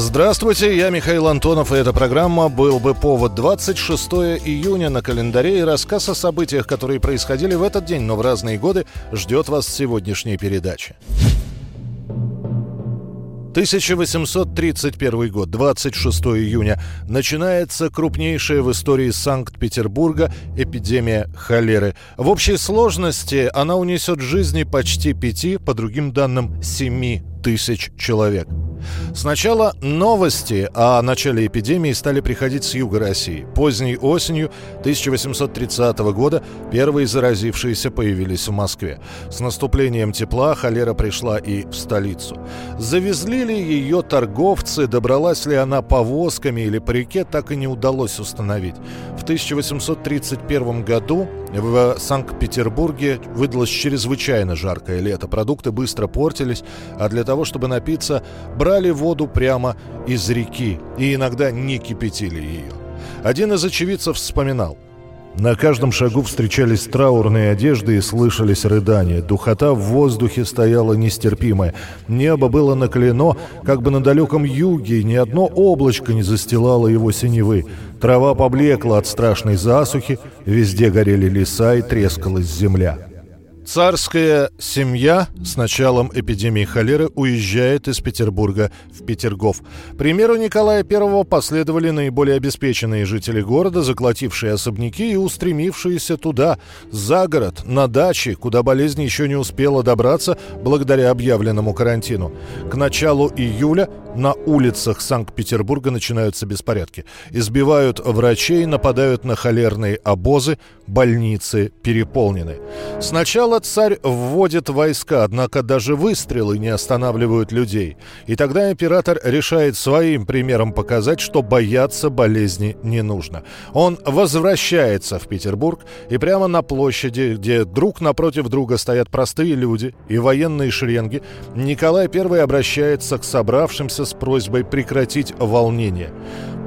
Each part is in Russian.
Здравствуйте, я Михаил Антонов, и эта программа «Был бы повод» 26 июня на календаре и рассказ о событиях, которые происходили в этот день, но в разные годы, ждет вас сегодняшней передачи. 1831 год, 26 июня. Начинается крупнейшая в истории Санкт-Петербурга эпидемия холеры. В общей сложности она унесет жизни почти пяти, по другим данным, семи тысяч человек. Сначала новости о начале эпидемии стали приходить с юга России. Поздней осенью 1830 года первые заразившиеся появились в Москве. С наступлением тепла холера пришла и в столицу. Завезли ли ее торговцы, добралась ли она повозками или по реке, так и не удалось установить. В 1831 году в Санкт-Петербурге выдалось чрезвычайно жаркое лето. Продукты быстро портились, а для того, чтобы напиться, воду прямо из реки и иногда не кипятили ее. Один из очевидцев вспоминал. На каждом шагу встречались траурные одежды и слышались рыдания. Духота в воздухе стояла нестерпимая. Небо было наклено, как бы на далеком юге, ни одно облачко не застилало его синевы. Трава поблекла от страшной засухи, везде горели леса и трескалась земля. Царская семья с началом эпидемии холеры уезжает из Петербурга в Петергоф. Примеру Николая I последовали наиболее обеспеченные жители города, заклотившие особняки и устремившиеся туда, за город, на дачи, куда болезнь еще не успела добраться благодаря объявленному карантину. К началу июля на улицах Санкт-Петербурга начинаются беспорядки. Избивают врачей, нападают на холерные обозы, больницы переполнены. Сначала царь вводит войска, однако даже выстрелы не останавливают людей. И тогда император решает своим примером показать, что бояться болезни не нужно. Он возвращается в Петербург и прямо на площади, где друг напротив друга стоят простые люди и военные шеренги, Николай I обращается к собравшимся с просьбой прекратить волнение.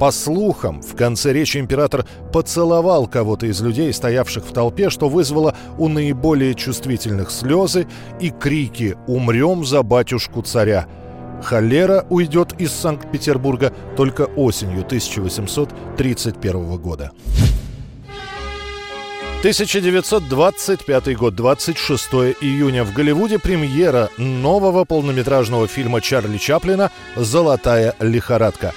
По слухам, в конце речи император поцеловал кого-то из людей, стоявших в толпе, что вызвало у наиболее чувствительных слезы и крики «Умрем за батюшку царя!». Холера уйдет из Санкт-Петербурга только осенью 1831 года. 1925 год, 26 июня. В Голливуде премьера нового полнометражного фильма Чарли Чаплина «Золотая лихорадка».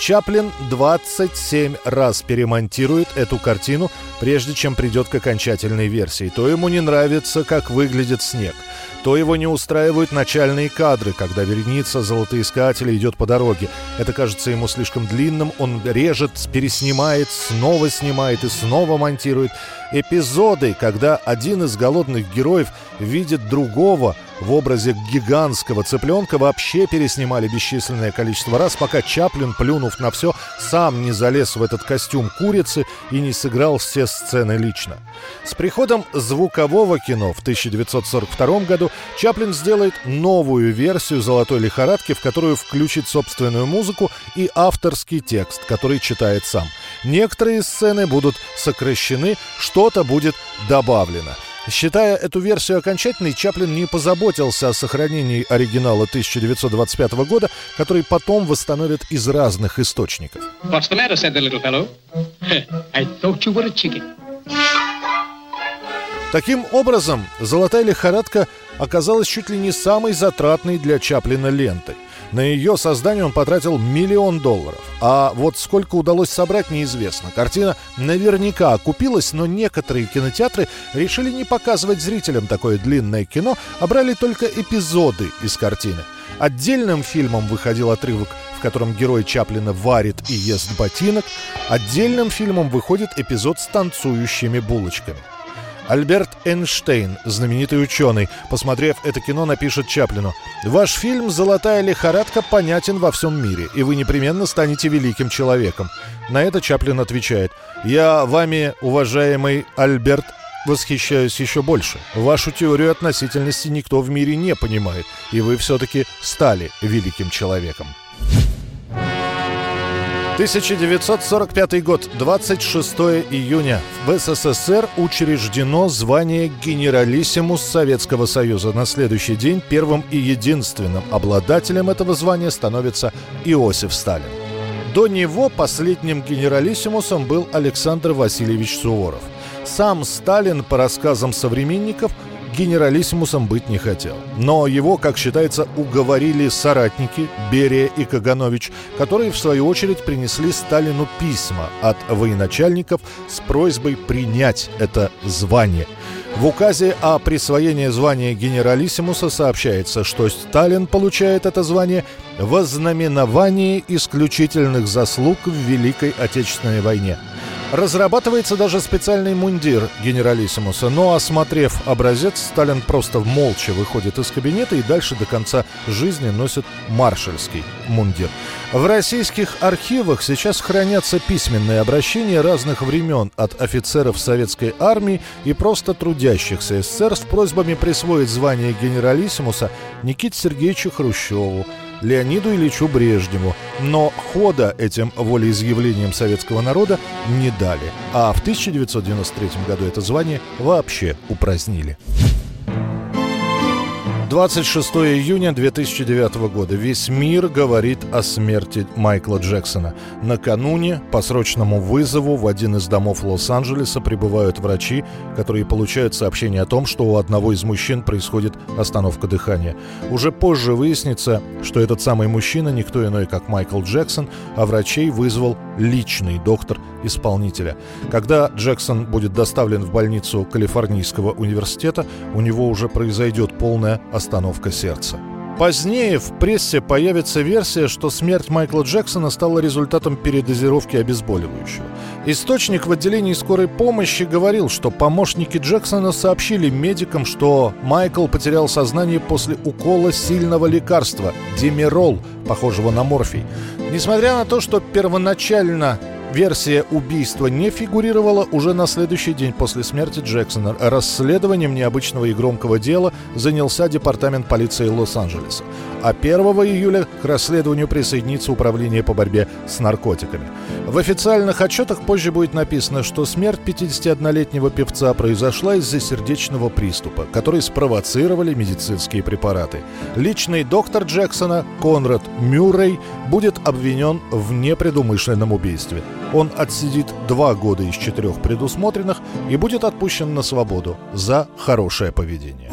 Чаплин 27 раз перемонтирует эту картину, прежде чем придет к окончательной версии. То ему не нравится, как выглядит снег – то его не устраивают начальные кадры, когда вереница золотоискателя идет по дороге. Это кажется ему слишком длинным, он режет, переснимает, снова снимает и снова монтирует. Эпизоды, когда один из голодных героев видит другого в образе гигантского цыпленка, вообще переснимали бесчисленное количество раз, пока Чаплин, плюнув на все, сам не залез в этот костюм курицы и не сыграл все сцены лично. С приходом звукового кино в 1942 году Чаплин сделает новую версию «Золотой лихорадки», в которую включит собственную музыку и авторский текст, который читает сам. Некоторые сцены будут сокращены, что-то будет добавлено. Считая эту версию окончательной, Чаплин не позаботился о сохранении оригинала 1925 года, который потом восстановят из разных источников. Таким образом, «Золотая лихорадка» оказалась чуть ли не самой затратной для Чаплина лентой. На ее создание он потратил миллион долларов. А вот сколько удалось собрать, неизвестно. Картина наверняка окупилась, но некоторые кинотеатры решили не показывать зрителям такое длинное кино, а брали только эпизоды из картины. Отдельным фильмом выходил отрывок в котором герой Чаплина варит и ест ботинок, отдельным фильмом выходит эпизод с танцующими булочками. Альберт Эйнштейн, знаменитый ученый, посмотрев это кино, напишет Чаплину. «Ваш фильм «Золотая лихорадка» понятен во всем мире, и вы непременно станете великим человеком». На это Чаплин отвечает. «Я вами, уважаемый Альберт восхищаюсь еще больше. Вашу теорию относительности никто в мире не понимает, и вы все-таки стали великим человеком. 1945 год, 26 июня. В СССР учреждено звание генералиссимус Советского Союза. На следующий день первым и единственным обладателем этого звания становится Иосиф Сталин. До него последним генералиссимусом был Александр Васильевич Суворов. Сам Сталин, по рассказам современников, генералиссимусом быть не хотел. Но его, как считается, уговорили соратники Берия и Каганович, которые, в свою очередь, принесли Сталину письма от военачальников с просьбой принять это звание. В указе о присвоении звания генералиссимуса сообщается, что Сталин получает это звание в ознаменовании исключительных заслуг в Великой Отечественной войне – Разрабатывается даже специальный мундир генералиссимуса, но, осмотрев образец, Сталин просто молча выходит из кабинета и дальше до конца жизни носит маршальский мундир. В российских архивах сейчас хранятся письменные обращения разных времен от офицеров советской армии и просто трудящихся СССР с просьбами присвоить звание генералиссимуса Никите Сергеевичу Хрущеву, Леониду Ильичу Брежневу. Но хода этим волеизъявлением советского народа не дали. А в 1993 году это звание вообще упразднили. 26 июня 2009 года. Весь мир говорит о смерти Майкла Джексона. Накануне по срочному вызову в один из домов Лос-Анджелеса прибывают врачи, которые получают сообщение о том, что у одного из мужчин происходит остановка дыхания. Уже позже выяснится, что этот самый мужчина никто иной, как Майкл Джексон, а врачей вызвал личный доктор исполнителя. Когда Джексон будет доставлен в больницу Калифорнийского университета, у него уже произойдет полная остановка сердца. Позднее в прессе появится версия, что смерть Майкла Джексона стала результатом передозировки обезболивающего. Источник в отделении скорой помощи говорил, что помощники Джексона сообщили медикам, что Майкл потерял сознание после укола сильного лекарства – демирол, похожего на морфий. Несмотря на то, что первоначально Версия убийства не фигурировала уже на следующий день после смерти Джексона. Расследованием необычного и громкого дела занялся Департамент полиции Лос-Анджелеса. А 1 июля к расследованию присоединится Управление по борьбе с наркотиками. В официальных отчетах позже будет написано, что смерть 51-летнего певца произошла из-за сердечного приступа, который спровоцировали медицинские препараты. Личный доктор Джексона, Конрад Мюррей, будет обвинен в непредумышленном убийстве. Он отсидит два года из четырех предусмотренных и будет отпущен на свободу за хорошее поведение.